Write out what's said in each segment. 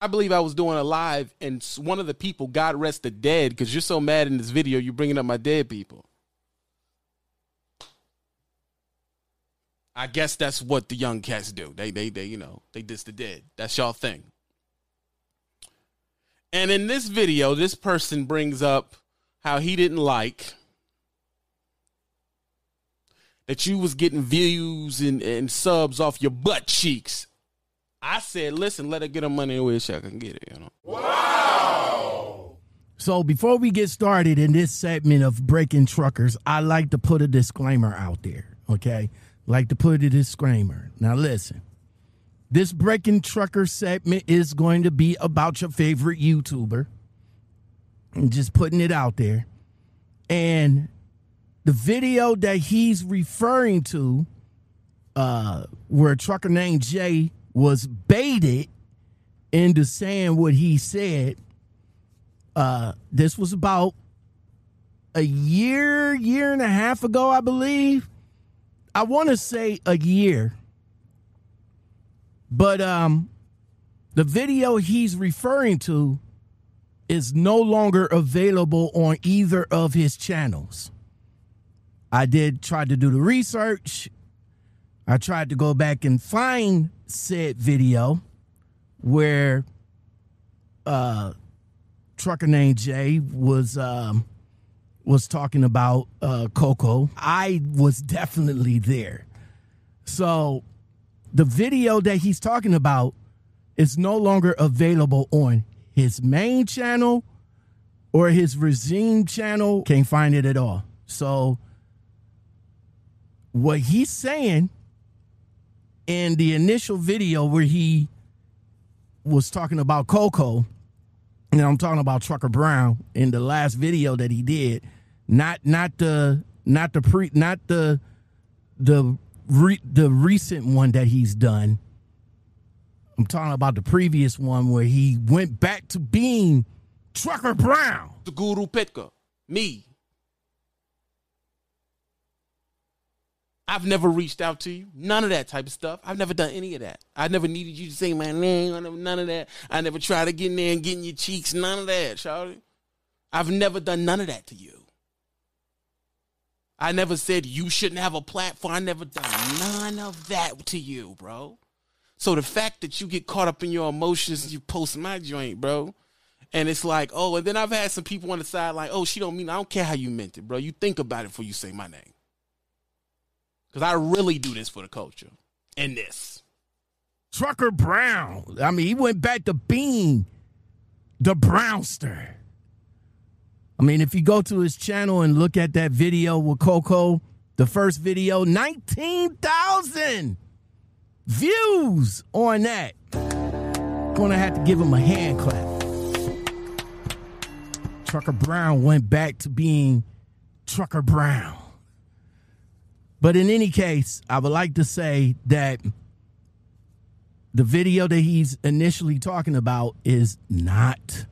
I believe I was doing a live, and one of the people, God rest the dead, because you're so mad in this video, you're bringing up my dead people. I guess that's what the young cats do. They, they, they, you know, they diss the dead. That's y'all thing. And in this video, this person brings up how he didn't like that you was getting views and, and subs off your butt cheeks. I said, listen, let her get her money away so I can get it, you know. Wow. So before we get started in this segment of breaking truckers, I like to put a disclaimer out there. Okay. Like to put a disclaimer. Now listen. This breaking trucker segment is going to be about your favorite YouTuber. I'm just putting it out there. And the video that he's referring to, uh, where a trucker named Jay was baited into saying what he said. Uh, this was about a year, year and a half ago, I believe. I want to say a year. But um the video he's referring to is no longer available on either of his channels. I did try to do the research. I tried to go back and find said video where uh trucker named Jay was um was talking about uh Coco. I was definitely there. So the video that he's talking about is no longer available on his main channel or his regime channel. Can't find it at all. So what he's saying in the initial video where he was talking about Coco, and I'm talking about Trucker Brown in the last video that he did, not not the not the pre not the the re, the recent one that he's done. I'm talking about the previous one where he went back to being Trucker Brown. The Guru Petka. Me. I've never reached out to you. None of that type of stuff. I've never done any of that. I never needed you to say my name. I never, none of that. I never tried to get in there and get in your cheeks. None of that, Charlie. I've never done none of that to you. I never said you shouldn't have a platform. I never done none of that to you, bro. So the fact that you get caught up in your emotions you post my joint, bro, and it's like, oh, and then I've had some people on the side like, oh, she don't mean I don't care how you meant it, bro. You think about it before you say my name. Cause I really do this for the culture. And this. Trucker Brown. I mean, he went back to being the Brownster. I mean, if you go to his channel and look at that video with Coco, the first video, 19,000 views on that. Gonna have to give him a hand clap. Trucker Brown went back to being Trucker Brown. But in any case, I would like to say that the video that he's initially talking about is not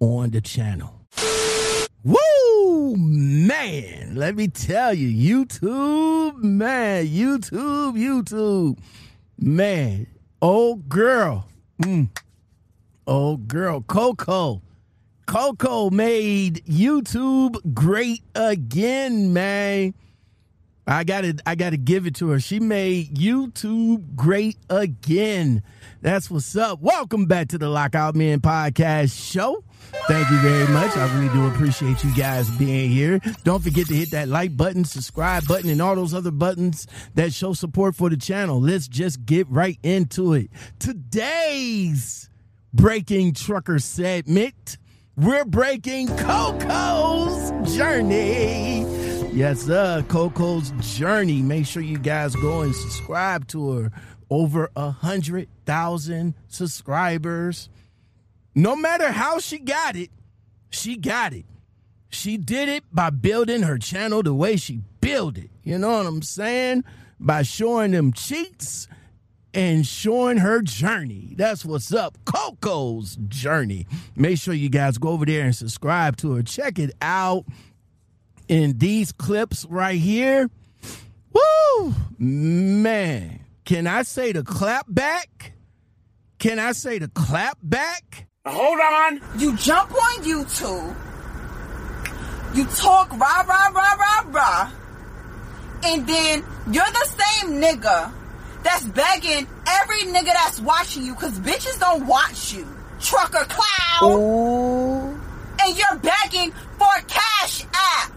on the channel. Woo, man. Let me tell you, YouTube, man, YouTube, YouTube, man. Oh, girl, mm. old girl, Coco. Coco made YouTube great again, man. I gotta I gotta give it to her. She made YouTube great again. That's what's up. Welcome back to the Lockout Men Podcast Show. Thank you very much. I really do appreciate you guys being here. Don't forget to hit that like button, subscribe button, and all those other buttons that show support for the channel. Let's just get right into it. Today's breaking trucker segment, we're breaking Coco's journey. Yes, sir. Coco's journey. Make sure you guys go and subscribe to her. Over a hundred thousand subscribers. No matter how she got it, she got it. She did it by building her channel the way she built it. You know what I'm saying? By showing them cheats and showing her journey. That's what's up. Coco's journey. Make sure you guys go over there and subscribe to her. Check it out in these clips right here. Woo! Man, can I say the clap back can I say the clap back? Hold on. You jump on YouTube, you talk rah rah rah rah rah, and then you're the same nigga that's begging every nigga that's watching you, cause bitches don't watch you. Trucker clown. Ooh. And you're begging for a cash app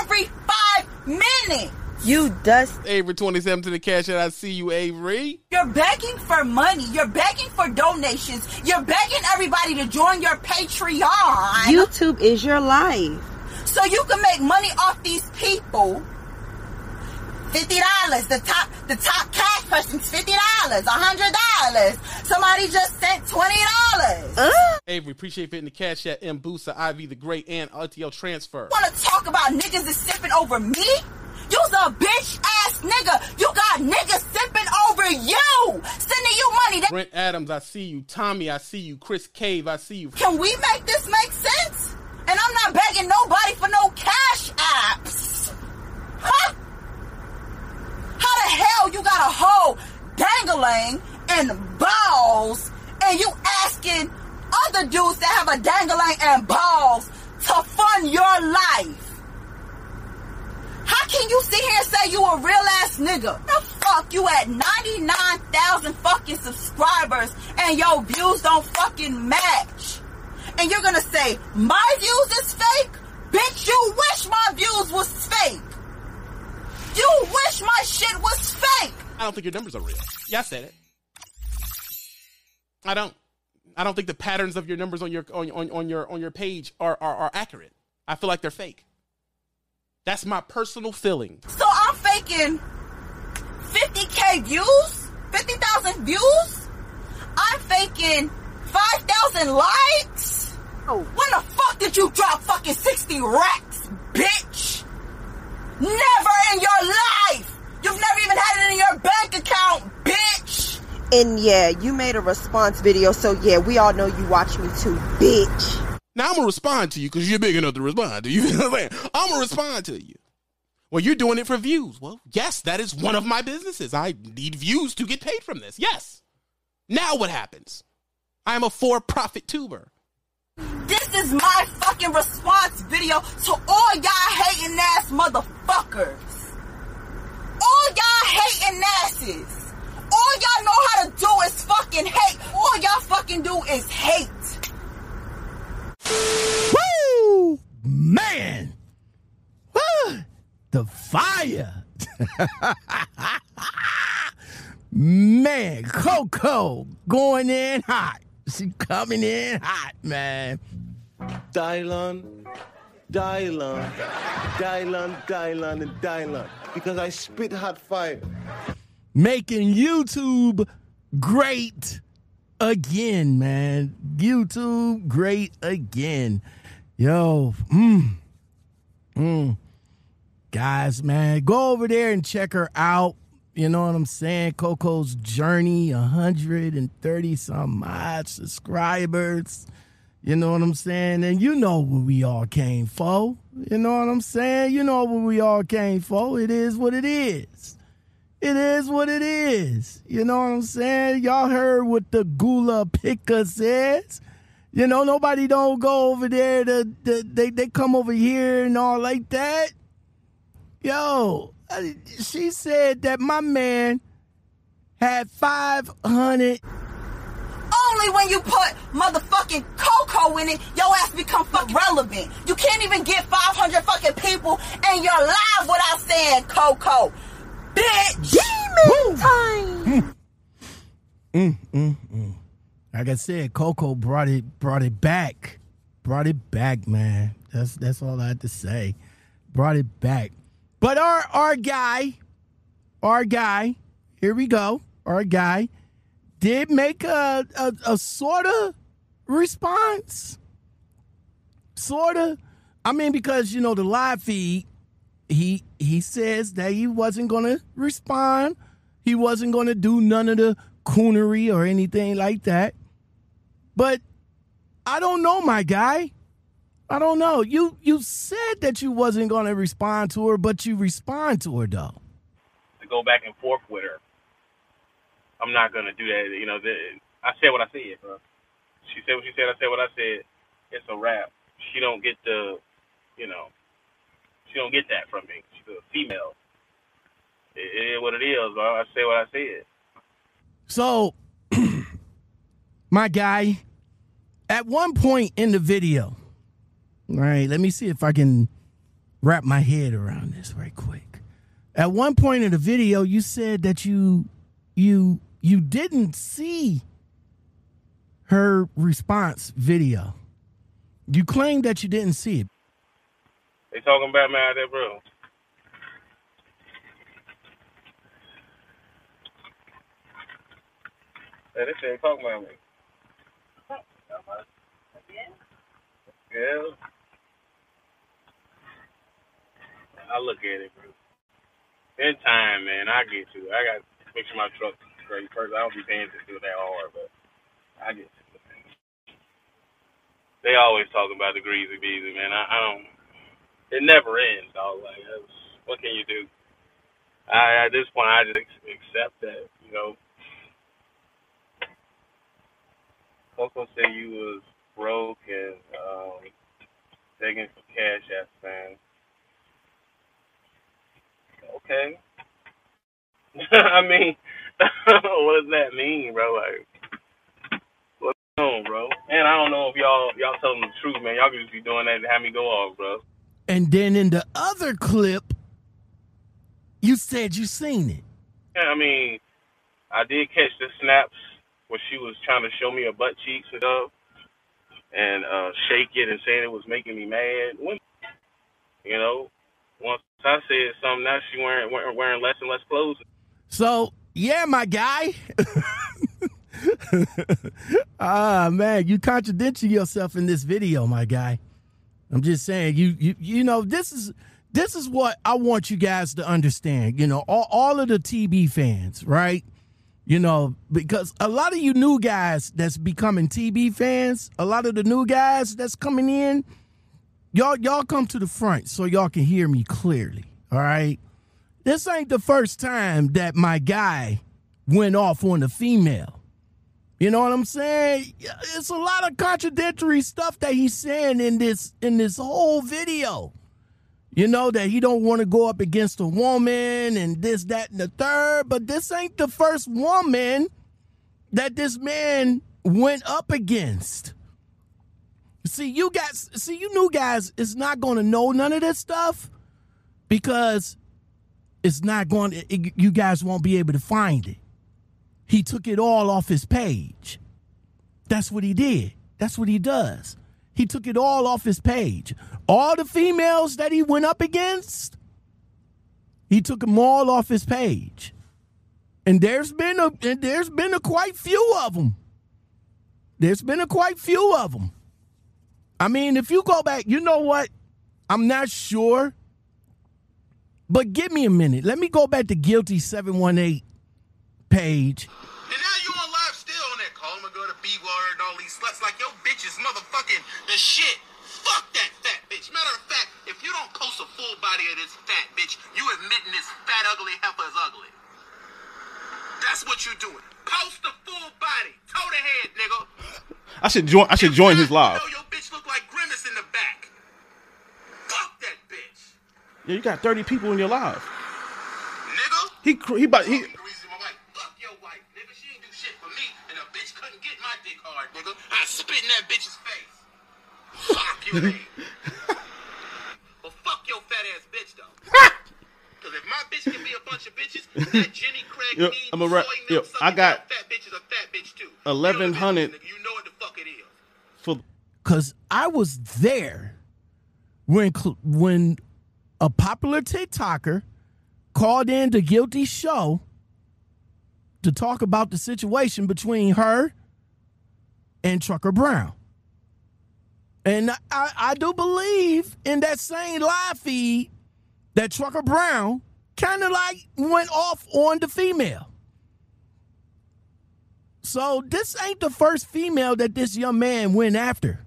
every five minutes. You dust. Avery 27 to the cash and I see you, Avery. You're begging for money. You're begging for donations. You're begging everybody to join your Patreon. YouTube is your life. so you can make money off these people. Fifty dollars. The top the top cash person's fifty dollars, a hundred dollars. Somebody just sent twenty dollars. Uh, Avery, appreciate fitting the cash at M Booster, IV the Great, and RTL Transfer. Wanna talk about niggas is sipping over me? You's a bitch ass nigga. You got niggas sipping over you, sending you money. That- Brent Adams, I see you. Tommy, I see you. Chris Cave, I see you. Can we make this make sense? And I'm not begging nobody for no cash apps. Huh? How the hell you got a hoe dangling and balls and you asking other dudes that have a dangling and balls to fund your life? How can you sit here and say you a real ass nigga? The fuck you at 99,000 fucking subscribers and your views don't fucking match? And you're gonna say my views is fake? Bitch, you wish my views was fake. You wish my shit was fake. I don't think your numbers are real. Yeah, I said it. I don't. I don't think the patterns of your numbers on your on, on, on your on your page are, are are accurate. I feel like they're fake. That's my personal feeling. So I'm faking 50k views, 50,000 views. I'm faking 5,000 likes. Oh. When the fuck did you drop fucking 60 racks, bitch? Never in your life. You've never even had it in your bank account, bitch. and yeah, you made a response video, so yeah, we all know you watch me too, bitch. Now I'm gonna respond to you because you're big enough to respond to you. You know what I'm saying? I'm gonna respond to you. Well, you're doing it for views. Well, yes, that is one of my businesses. I need views to get paid from this. Yes. Now what happens? I am a for-profit tuber. This is my fucking response video to all y'all hating ass motherfuckers. All y'all hating asses. All y'all know how to do is fucking hate. All y'all fucking do is hate. Woo! Man! Woo! The fire! Man, Coco going in hot. She coming in hot, man. Dylan, Dylan, Dylan, Dylan, and Dylan. Because I spit hot fire. Making YouTube great again, man. YouTube great again. Yo, mm, mm. Guys, man, go over there and check her out. You know what I'm saying? Coco's journey, 130 some odd subscribers. You know what I'm saying? And you know what we all came for. You know what I'm saying? You know what we all came for. It is what it is. It is what it is. You know what I'm saying? Y'all heard what the Gula Picker says. You know, nobody don't go over there to, to they, they come over here and all like that. Yo, she said that my man had 500 Only when you put motherfucking Coco in it, your ass become fucking relevant. You can't even get 500 fucking people and you're live without saying Coco. Bitch! Demon time. Mm. Mm, mm, like I said, Coco brought it brought it back. Brought it back, man. That's that's all I had to say. Brought it back. But our our guy, our guy, here we go. Our guy did make a a, a sort of response. Sort of. I mean, because you know the live feed, he he says that he wasn't gonna respond. He wasn't gonna do none of the coonery or anything like that. But I don't know, my guy. I don't know. You you said that you wasn't gonna respond to her, but you respond to her though. to go back and forth with her. I'm not gonna do that. You know, the, I said what I said, bro. She said what she said. I said what I said. It's a wrap. She don't get the, you know, she don't get that from me. She's a female. It, it is what it is, bro. I say what I said. So, my guy, at one point in the video, all right, let me see if I can wrap my head around this right quick. At one point in the video, you said that you you you didn't see her response video. You claimed that you didn't see it. They talking about me out there, bro. Hey, they say talking about me. Yeah. I look at it, bro. In time, man, I get to. I got to make my truck's straight first. I don't be paying to it that hard, but I get. Man. They always talking about the greasy beezy, man. I, I don't. It never ends, dog. Like, what can you do? I at this point, I just accept that, you know. Coco said you was broke and um, begging for cash app, man. Okay. I mean, what does that mean, bro? Like, what's going on, bro? And I don't know if y'all y'all telling the truth, man. Y'all could just be doing that to have me go off, bro. And then in the other clip, you said you seen it. Yeah, I mean, I did catch the snaps where she was trying to show me her butt cheeks and stuff, and uh, shake it and saying it was making me mad. When, you know, once I said something, now she wearing wearing, wearing less and less clothes. So, yeah, my guy. ah, man, you contradicting yourself in this video, my guy. I'm just saying, you you you know, this is this is what I want you guys to understand. You know, all, all of the TB fans, right? You know, because a lot of you new guys that's becoming TB fans, a lot of the new guys that's coming in, y'all y'all come to the front so y'all can hear me clearly. All right. This ain't the first time that my guy went off on a female. You know what I'm saying? It's a lot of contradictory stuff that he's saying in this in this whole video. You know that he don't want to go up against a woman and this, that, and the third. But this ain't the first woman that this man went up against. See, you guys, see, you new guys is not going to know none of this stuff because it's not going to, you guys won't be able to find it. He took it all off his page. That's what he did. That's what he does. He took it all off his page. All the females that he went up against, he took them all off his page. And there's been a and there's been a quite few of them. There's been a quite few of them. I mean, if you go back, you know what? I'm not sure. But give me a minute. Let me go back to Guilty 718 page. And now you on live still on that call my girl the B word and all these sluts like your bitch is motherfucking the shit. Fuck that fat bitch. Matter of fact, if you don't post a full body of this fat bitch, you admitting this fat ugly heifer is ugly. That's what you're doing. Full body. Toe the head, nigga. I should join. I should join his live. Know your bitch look like Grimace in the back. Fuck that bitch. Yeah, you got thirty people in your live. Nigga. He cr- he about he. The reason my wife, fuck your wife, nigga. She ain't do shit for me, and a bitch couldn't get my dick hard, nigga. I spit in that bitch's face. Fuck you, man. well, fuck your fat ass bitch, though. Cause if my bitch can be a bunch of bitches, that Jenny Yo, Dean, I'ma wrap- soy yo, I got fat bitch is a fat bitch too. 1100 You know, what the fuck it is. For Cause I was there when when a popular TikToker called in the guilty show to talk about the situation between her and Trucker Brown. And I, I do believe in that same live feed that Trucker Brown kind of like went off on the female. So this ain't the first female that this young man went after.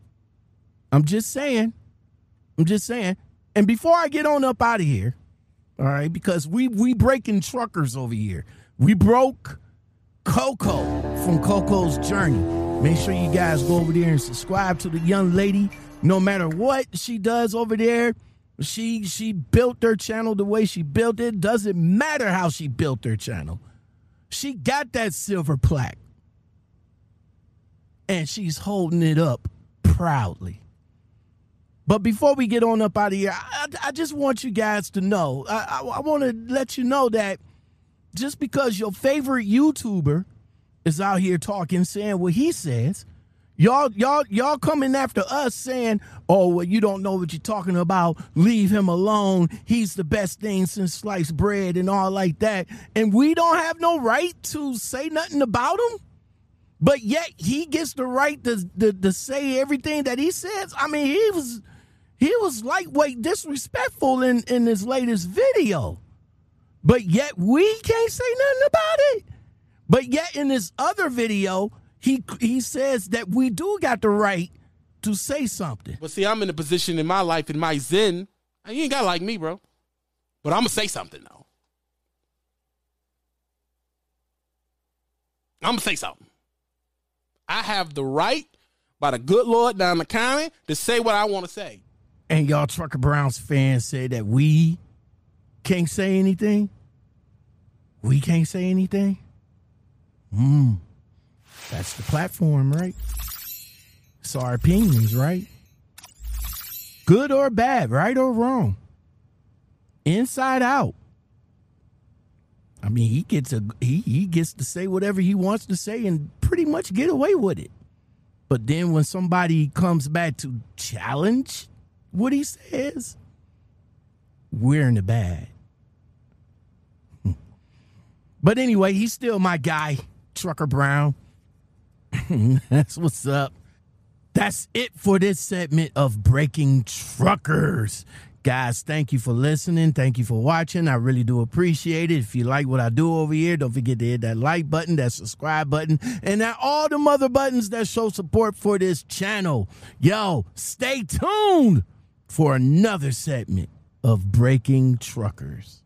I'm just saying. I'm just saying. And before I get on up out of here, all right, because we we breaking truckers over here. We broke Coco from Coco's Journey. Make sure you guys go over there and subscribe to the young lady. No matter what she does over there, she she built her channel the way she built it. Doesn't matter how she built her channel. She got that silver plaque. And she's holding it up proudly. But before we get on up out of here, I, I just want you guys to know. I, I, I want to let you know that just because your favorite YouTuber is out here talking, saying what he says, y'all, y'all, y'all coming after us saying, "Oh, well, you don't know what you're talking about. Leave him alone. He's the best thing since sliced bread and all like that." And we don't have no right to say nothing about him. But yet he gets the right to, to, to say everything that he says. I mean, he was he was lightweight disrespectful in, in his latest video. But yet we can't say nothing about it. But yet in this other video, he he says that we do got the right to say something. But see, I'm in a position in my life, in my zen. You ain't got to like me, bro. But I'm going to say something, though. I'm going to say something. I have the right, by the good Lord down the county, to say what I want to say. And y'all Trucker Browns fans say that we can't say anything? We can't say anything? Hmm. That's the platform, right? Our opinions, right? Good or bad, right or wrong. Inside out. I mean, he gets a he, he gets to say whatever he wants to say and pretty much get away with it. But then when somebody comes back to challenge what he says, we're in the bad. But anyway, he's still my guy, Trucker Brown. That's what's up. That's it for this segment of Breaking Truckers. Guys, thank you for listening. Thank you for watching. I really do appreciate it. If you like what I do over here, don't forget to hit that like button, that subscribe button, and that all the mother buttons that show support for this channel. Yo, stay tuned for another segment of Breaking Truckers.